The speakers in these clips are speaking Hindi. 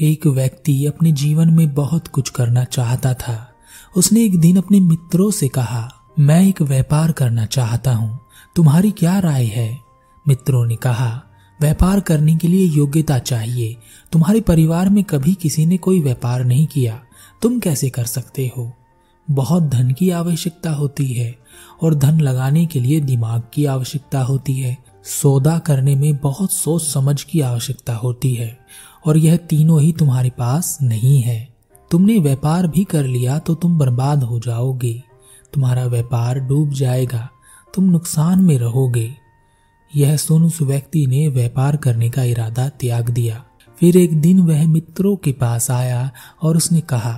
एक व्यक्ति अपने जीवन में बहुत कुछ करना चाहता था। उसने एक दिन अपने मित्रों से कहा, मैं एक व्यापार करना चाहता हूँ। तुम्हारी क्या राय है? मित्रों ने कहा, व्यापार करने के लिए योग्यता चाहिए। तुम्हारे परिवार में कभी किसी ने कोई व्यापार नहीं किया। तुम कैसे कर सकते हो? बहुत धन की आवश्यकता होती है और धन लगाने के लिए दिमाग की आवश्यकता होती है। सौदा करने में बहुत सोच समझ की आवश्यकता होती है, और यह तीनों ही तुम्हारे पास नहीं है। तुमने व्यापार भी कर लिया तो तुम बर्बाद हो जाओगे। तुम्हारा व्यापार डूब जाएगा, तुम नुकसान में रहोगे। यह सुन उस व्यक्ति ने व्यापार करने का इरादा त्याग दिया। फिर एक दिन वह मित्रों के पास आया और उसने कहा,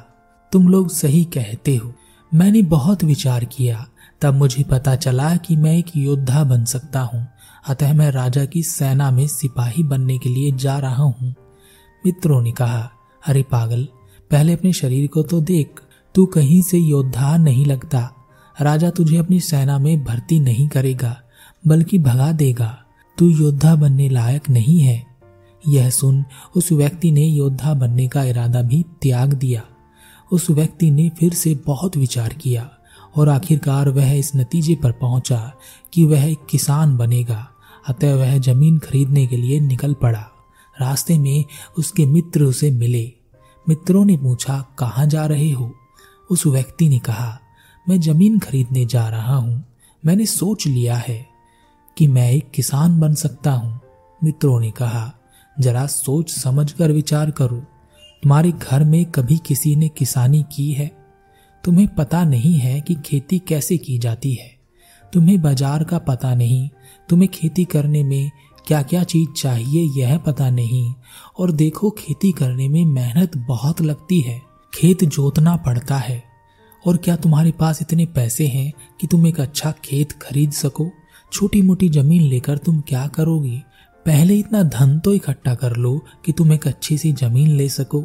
तुम लोग सही कहते हो। मैंने बहुत विचार किया, तब मुझे पता चला कि मैं एक योद्धा बन सकता हूँ। अतः मैं राजा की सेना में सिपाही बनने के लिए जा रहा हूँ। मित्रों ने कहा, अरे पागल, पहले अपने शरीर को तो देख। तू कहीं से योद्धा नहीं लगता। राजा तुझे अपनी सेना में भर्ती नहीं करेगा, बल्कि भगा देगा। तू योद्धा बनने लायक नहीं है। यह सुन उस व्यक्ति ने योद्धा बनने का इरादा भी त्याग दिया। उस व्यक्ति ने फिर से बहुत विचार किया, और आखिरकार वह इस नतीजे पर पहुँचा कि वह एक किसान बनेगा। अतः वह ज़मीन खरीदने के लिए निकल पड़ा। रास्ते में उसके मित्र उसे मिले। मित्रों ने पूछा, कहाँ जा रहे हो? उस व्यक्ति ने कहा, मैं ज़मीन खरीदने जा रहा हूँ। मैंने सोच लिया है कि मैं एक किसान बन सकता हूँ। मित्रों ने कहा, जरा सोच समझ कर विचार करो। तुम्हारे घर में कभी किसी ने किसानी की है? तुम्हें पता नहीं है कि खेती कैसे की जाती है। तुम्हें बाज़ार का पता नहीं। तुम्हें खेती करने में क्या क्या चीज़ चाहिए यह पता नहीं। और देखो, खेती करने में मेहनत बहुत लगती है। खेत जोतना पड़ता है। और क्या तुम्हारे पास इतने पैसे हैं कि तुम एक अच्छा खेत खरीद सको? छोटी मोटी ज़मीन लेकर तुम क्या करोगी? पहले इतना धन तो इकट्ठा कर लो कि तुम एक अच्छी सी ज़मीन ले सको।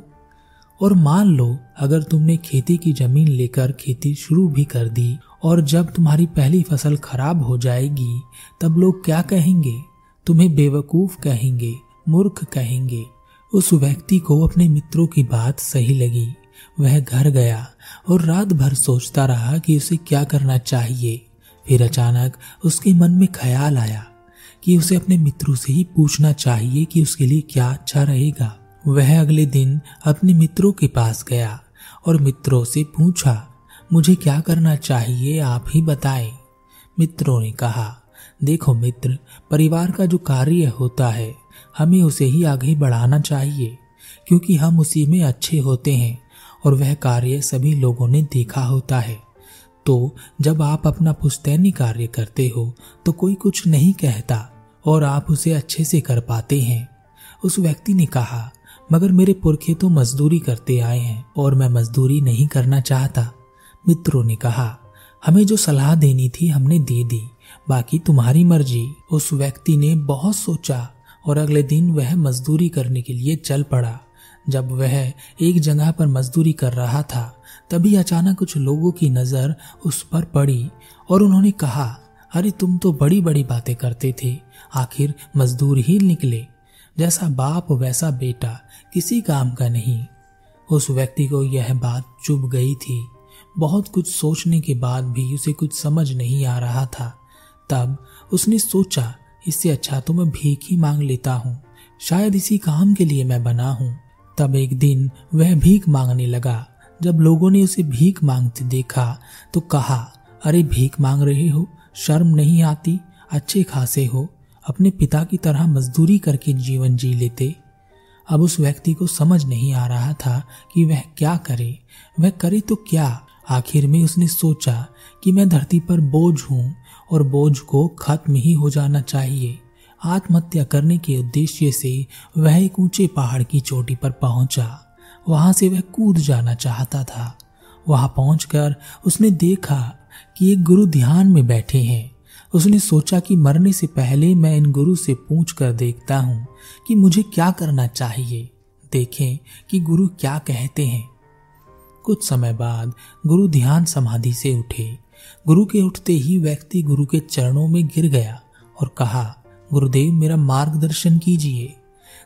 और मान लो, अगर तुमने खेती की ज़मीन लेकर खेती शुरू भी कर दी और जब तुम्हारी पहली फ़सल खराब हो जाएगी, तब लोग क्या कहेंगे? तुम्हें बेवकूफ़ कहेंगे, मूर्ख कहेंगे। उस व्यक्ति को अपने मित्रों की बात सही लगी। वह घर गया और रात भर सोचता रहा कि उसे क्या करना चाहिए। फिर अचानक उसके मन में ख्याल आया कि उसे अपने मित्रों से ही पूछना चाहिए कि उसके लिए क्या अच्छा रहेगा। वह अगले दिन अपने मित्रों के पास गया और मित्रों से पूछा, मुझे क्या करना चाहिए, आप ही बताएँ। मित्रों ने कहा, देखो मित्र, परिवार का जो कार्य होता है, हमें उसे ही आगे बढ़ाना चाहिए, क्योंकि हम उसी में अच्छे होते हैं और वह कार्य सभी लोगों ने देखा होता है। तो जब आप अपना पुश्तैनी कार्य करते हो तो कोई कुछ नहीं कहता और आप उसे अच्छे से कर पाते हैं। उस व्यक्ति ने कहा मगर मेरे पुरखे तो मजदूरी करते आए हैं और मैं मजदूरी नहीं करना चाहता। मित्रों ने कहा, हमें जो सलाह देनी थी हमने दे दी, बाकी तुम्हारी मर्ज़ी। उस व्यक्ति ने बहुत सोचा और अगले दिन वह मजदूरी करने के लिए चल पड़ा। जब वह एक जगह पर मजदूरी कर रहा था, तभी अचानक कुछ लोगों की नज़र उस पर पड़ी और उन्होंने कहा, अरे, तुम तो बड़ी बड़ी बातें करते थे। आखिर मजदूर ही निकले। जैसा बाप वैसा बेटा, किसी काम का नहीं। उस व्यक्ति को यह बात चुभ गई थी। बहुत कुछ सोचने के बाद भी उसे कुछ समझ नहीं आ रहा था। तब उसने सोचा, इससे अच्छा तो मैं भीख ही मांग लेता हूँ। शायद इसी काम के लिए मैं बना हूँ। तब एक दिन वह भीख मांगने लगा। जब लोगों ने उसे भीख मांगते देखा तो कहा, अरे भीख मांग रहे हो? शर्म नहीं आती? अच्छे खासे हो। अपने पिता की तरह मजदूरी करके जीवन जी लेते। अब उस व्यक्ति को समझ नहीं आ रहा था कि वह क्या करे। वह करे तो क्या? आखिर में उसने सोचा कि मैं धरती पर बोझ हूँ और बोझ को खत्म ही हो जाना चाहिए। आत्महत्या करने के उद्देश्य से वह एक ऊँचे पहाड़ की चोटी पर पहुँचा। वहाँ से वह कूद जाना चाहता था। वहाँ पहुंचकर उसने देखा कि एक गुरु ध्यान में बैठे हैं। उसने सोचा कि मरने से पहले मैं इन गुरु से पूछ कर देखता हूँ कि मुझे क्या करना चाहिए। देखें कि गुरु क्या कहते हैं। कुछ समय बाद गुरु ध्यान समाधि से उठे। गुरु के उठते ही व्यक्ति गुरु के चरणों में गिर गया और कहा, गुरुदेव, मेरा मार्गदर्शन कीजिए।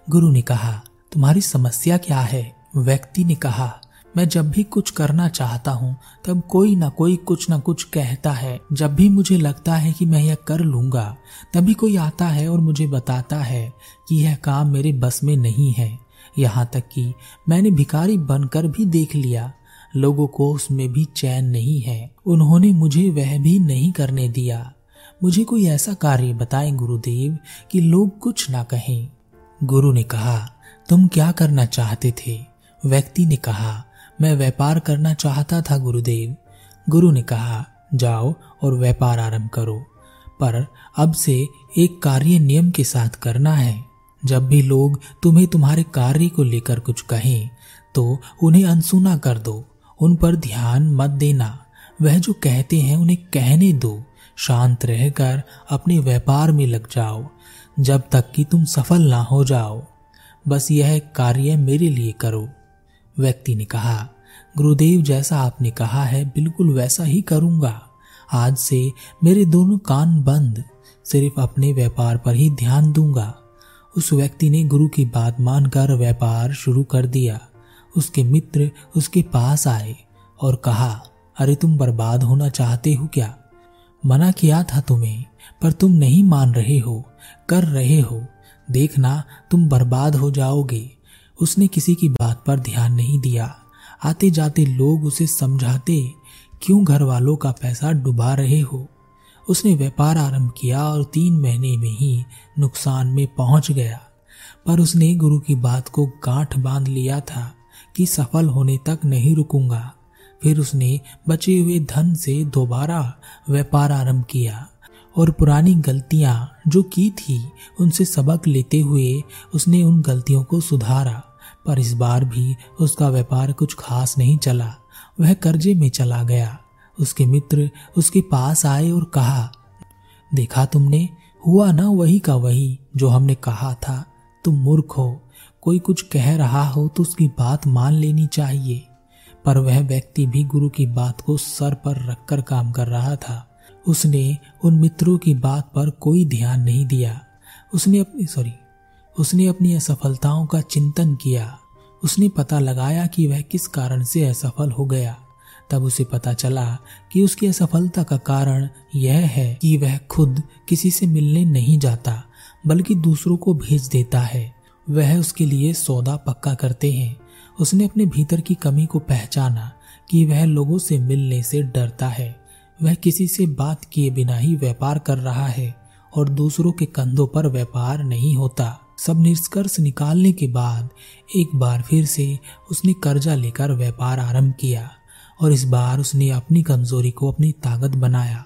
गुरु ने कहा, तुम्हारी समस्या क्या है? व्यक्ति ने कहा मैं जब भी कुछ करना चाहता हूँ, तब कोई ना कोई कुछ ना कुछ कहता है। जब भी मुझे लगता है कि मैं यह कर लूँगा, तभी कोई आता है और मुझे बताता है कि यह काम मेरे बस में नहीं है। यहाँ तक कि मैंने भिखारी बनकर भी देख लिया, लोगों को उसमें भी चैन नहीं है। उन्होंने मुझे वह भी नहीं करने दिया। मुझे कोई ऐसा कार्य बताएँ गुरुदेव कि लोग कुछ ना कहें। गुरु ने कहा, तुम क्या करना चाहते थे? व्यक्ति ने कहा मैं व्यापार करना चाहता था, गुरुदेव। गुरु ने कहा, जाओ और व्यापार आरंभ करो। पर अब से एक कार्य नियम के साथ करना है। जब भी लोग तुम्हें तुम्हारे कार्य को लेकर कुछ कहें तो उन्हें अनसुना कर दो। उन पर ध्यान मत देना। वह जो कहते हैं, उन्हें कहने दो। शांत रहकर अपने व्यापार में लग जाओ। जब तक कि तुम सफल ना हो जाओ। बस यह कार्य मेरे लिए करो। व्यक्ति ने कहा, गुरुदेव, जैसा आपने कहा है, बिल्कुल वैसा ही करूँगा। आज से मेरे दोनों कान बंद, सिर्फ़ अपने व्यापार पर ही ध्यान दूँगा। उस व्यक्ति ने गुरु की बात मानकर व्यापार शुरू कर दिया। उसके मित्र उसके पास आए और कहा, अरे, तुम बर्बाद होना चाहते हो क्या? मना किया था तुम्हें, पर तुम नहीं मान रहे हो, कर रहे हो। देखना, तुम बर्बाद हो जाओगे। उसने किसी की बात पर ध्यान नहीं दिया। आते जाते लोग उसे समझाते, क्यों घर वालों का पैसा डुबा रहे हो? उसने व्यापार आरंभ किया और तीन महीने में ही नुकसान में पहुँच गया। पर उसने गुरु की बात को गांठ बाँध लिया था कि सफल होने तक नहीं रुकूँगा। फिर उसने बचे हुए धन से दोबारा व्यापार आरंभ किया और पुरानी गलतियाँ जो की थी उनसे सबक लेते हुए उसने उन गलतियों को सुधारा। पर इस बार भी उसका व्यापार कुछ खास नहीं चला। वह कर्जे में चला गया। उसके मित्र उसके पास आए और कहा, देखा तुमने? हुआ ना वही का वही जो हमने कहा था। तुम मूर्ख हो। कोई कुछ कह रहा हो तो उसकी बात मान लेनी चाहिए। पर वह व्यक्ति भी गुरु की बात को सर पर रखकर काम कर रहा था। उसने उन मित्रों की बात पर कोई ध्यान नहीं दिया। उसने अपनी सॉरी उसने अपनी असफलताओं का चिंतन किया। उसने पता लगाया कि वह किस कारण से असफल हो गया। तब उसे पता चला कि उसकी असफलता का कारण यह है कि वह खुद किसी से मिलने नहीं जाता, बल्कि दूसरों को भेज देता है। वह उसके लिए सौदा पक्का करते हैं। उसने अपने भीतर की कमी को पहचाना कि वह लोगों से मिलने से डरता है। वह किसी से बात किए बिना ही व्यापार कर रहा है और दूसरों के कंधों पर व्यापार नहीं होता। सब निष्कर्ष निकालने के बाद एक बार फिर से उसने कर्जा लेकर व्यापार आरंभ किया और इस बार उसने अपनी कमज़ोरी को अपनी ताकत बनाया।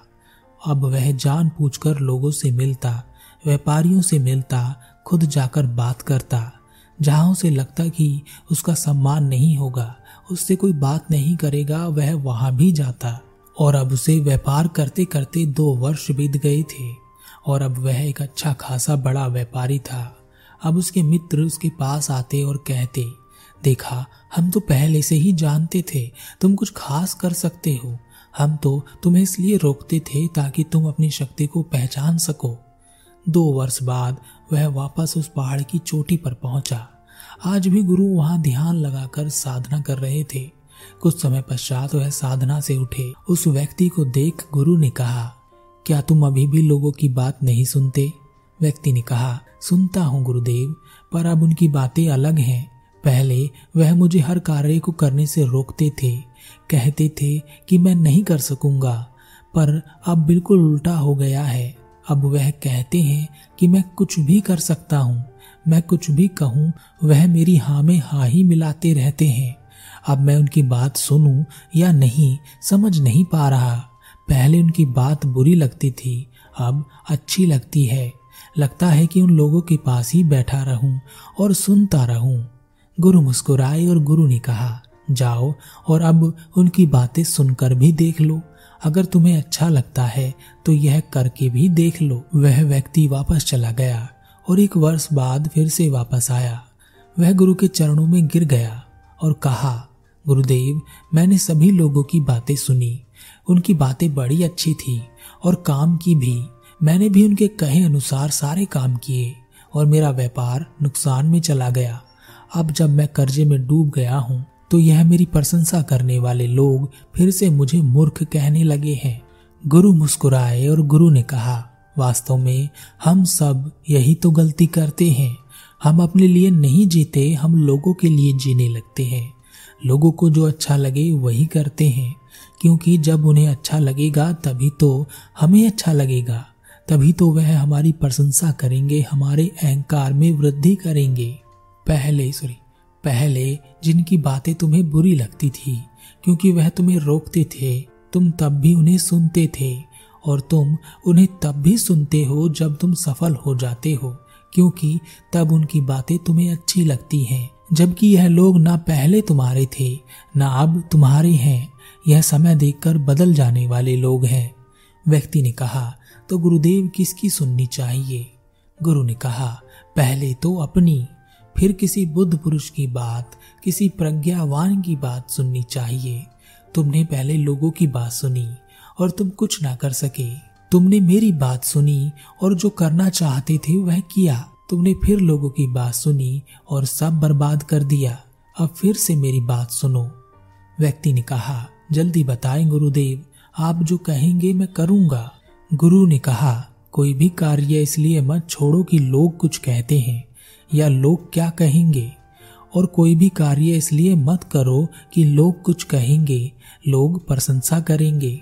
अब वह जान पूछकर लोगों से मिलता, व्यापारियों से मिलता, खुद जाकर बात करता, जहाँ उसे लगता कि उसका सम्मान नहीं होगा, उससे कोई बात नहीं करेगा, वह वहाँ भी जाता। और अब उसे व्यापार करते करते दो वर्ष बीत गए थे और अब वह एक अच्छा खासा बड़ा व्यापारी था। अब उसके मित्र उसके पास आते और कहते, देखा, हम तो पहले से ही जानते थे, तुम कुछ खास कर सकते हो। हम तो तुम्हें इसलिए रोकते थे ताकि तुम अपनी शक्ति को पहचान सको। दो वर्ष बाद वह वापस उस पहाड़ की चोटी पर पहुँचा। आज भी गुरु वहाँ ध्यान लगाकर साधना कर रहे थे। कुछ समय पश्चात वह साधना से उठे। उस व्यक्ति को देख गुरु ने कहा, क्या तुम अभी भी लोगों की बात नहीं सुनते? व्यक्ति ने कहा, सुनता हूँ गुरुदेव, पर अब उनकी बातें अलग हैं। पहले वह मुझे हर कार्य को करने से रोकते थे, कहते थे कि मैं नहीं कर सकूँगा, पर अब बिल्कुल उल्टा हो गया है। अब वह कहते हैं कि मैं कुछ भी कर सकता हूँ, मैं कुछ भी कहूँ, वह मेरी हाँ में हाँ ही मिलाते रहते हैं। अब मैं उनकी बात सुनूं या नहीं, समझ नहीं पा रहा। पहले उनकी बात बुरी लगती थी, अब अच्छी लगती है। लगता है कि उन लोगों के पास ही बैठा रहूँ और सुनता रहूँ। गुरु मुस्कुराए और गुरु ने कहा, जाओ और अब उनकी बातें सुनकर भी देख लो। अगर तुम्हें अच्छा लगता है तो यह करके भी देख लो। वह व्यक्ति वापस चला गया और एक वर्ष बाद फिर से वापस आया। वह गुरु के चरणों में गिर गया और कहा, गुरुदेव, मैंने सभी लोगों की बातें सुनी। उनकी बातें बड़ी अच्छी थी और काम की भी। मैंने भी उनके कहे अनुसार सारे काम किए और मेरा व्यापार नुकसान में चला गया। अब जब मैं कर्जे में डूब गया हूँ तो यह मेरी प्रशंसा करने वाले लोग फिर से मुझे मूर्ख कहने लगे हैं। गुरु मुस्कुराए और गुरु ने कहा, वास्तव में हम सब यही तो गलती करते हैं। हम अपने लिए नहीं जीते, हम लोगों के लिए जीने लगते हैं। लोगों को जो अच्छा लगे वही करते हैं, क्योंकि जब उन्हें अच्छा लगेगा तभी तो हमें अच्छा लगेगा। तभी तो वह हमारी प्रशंसा करेंगे, हमारे अहंकार में वृद्धि करेंगे। पहले सॉरी पहले जिनकी बातें तुम्हें बुरी लगती थी, क्योंकि वह तुम्हें रोकते थे, तुम तब भी उन्हें सुनते थे, और तुम उन्हें तब भी सुनते हो जब तुम सफल हो जाते हो, क्योंकि तब उनकी बातें तुम्हें अच्छी लगती हैं, जबकि यह लोग ना पहले तुम्हारे थे, ना अब तुम्हारे हैं। यह समय देखकर बदल जाने वाले लोग हैं। व्यक्ति ने कहा तो गुरुदेव किसकी सुननी चाहिए? गुरु ने कहा, पहले तो अपनी, फिर किसी बुद्ध पुरुष की बात, किसी प्रज्ञावान की बात सुननी चाहिए। तुमने पहले लोगों की बात सुनी, और तुम कुछ ना कर सके। तुमने मेरी बात सुनी, और जो करना चाहते थे वह किया। तुमने फिर लोगों की बात सुनी, और सब बर्बाद कर दिया। अब फिर से मेरी बात सुनो। व्यक्ति ने कहा, जल्दी बताएँ गुरुदेव, आप जो कहेंगे मैं करूँगा। गुरु ने कहा, कोई भी कार्य इसलिए मत छोड़ो कि लोग कुछ कहते हैं या लोग क्या कहेंगे। और कोई भी कार्य इसलिए मत करो कि लोग कुछ कहेंगे, लोग प्रशंसा करेंगे।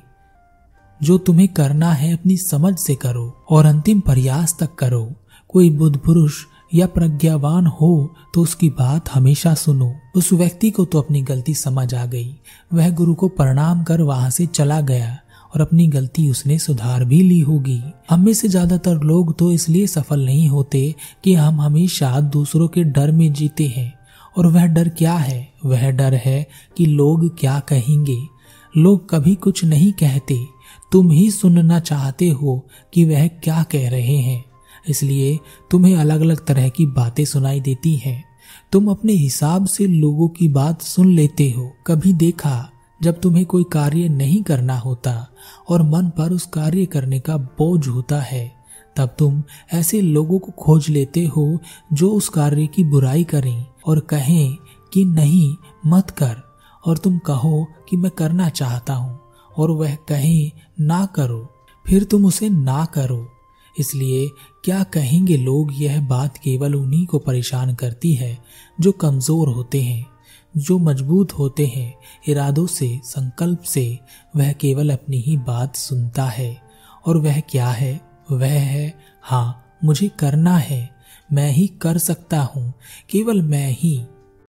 जो तुम्हें करना है अपनी समझ से करो और अंतिम प्रयास तक करो। कोई बुद्ध पुरुष या प्रज्ञावान हो तो उसकी बात हमेशा सुनो। उस व्यक्ति को तो अपनी गलती समझ आ गई। वह गुरु को प्रणाम कर वहाँ से चला गया। और अपनी गलती उसने सुधार भी ली होगी। हम में से ज़्यादातर लोग तो इसलिए सफल नहीं होते कि हम हमेशा दूसरों के डर में जीते हैं। और वह डर क्या है? वह डर है कि लोग क्या कहेंगे। लोग कभी कुछ नहीं कहते। तुम ही सुनना चाहते हो कि वह क्या कह रहे हैं। इसलिए तुम्हें अलग अलग तरह की बातें सुनाई देती हैं। तुम अपने हिसाब से लोगों की बात सुन लेते हो। कभी देखा जब तुम्हें कोई कार्य नहीं करना होता और मन पर उस कार्य करने का बोझ होता है, तब तुम ऐसे लोगों को खोज लेते हो जो उस कार्य की बुराई करें और कहें कि नहीं, मत कर। और तुम कहो कि मैं करना चाहता हूँ और वह कहें, ना करो। फिर तुम उसे ना करो। इसलिए क्या कहेंगे लोग यह बात केवल उन्हीं को परेशान करती है जो कमज़ोर होते हैं? जो मज़बूत होते हैं, इरादों से, संकल्प से, वह केवल अपनी ही बात सुनता है। और वह क्या है? वह है हाँ मुझे करना है। मैं ही कर सकता हूँ। केवल मैं ही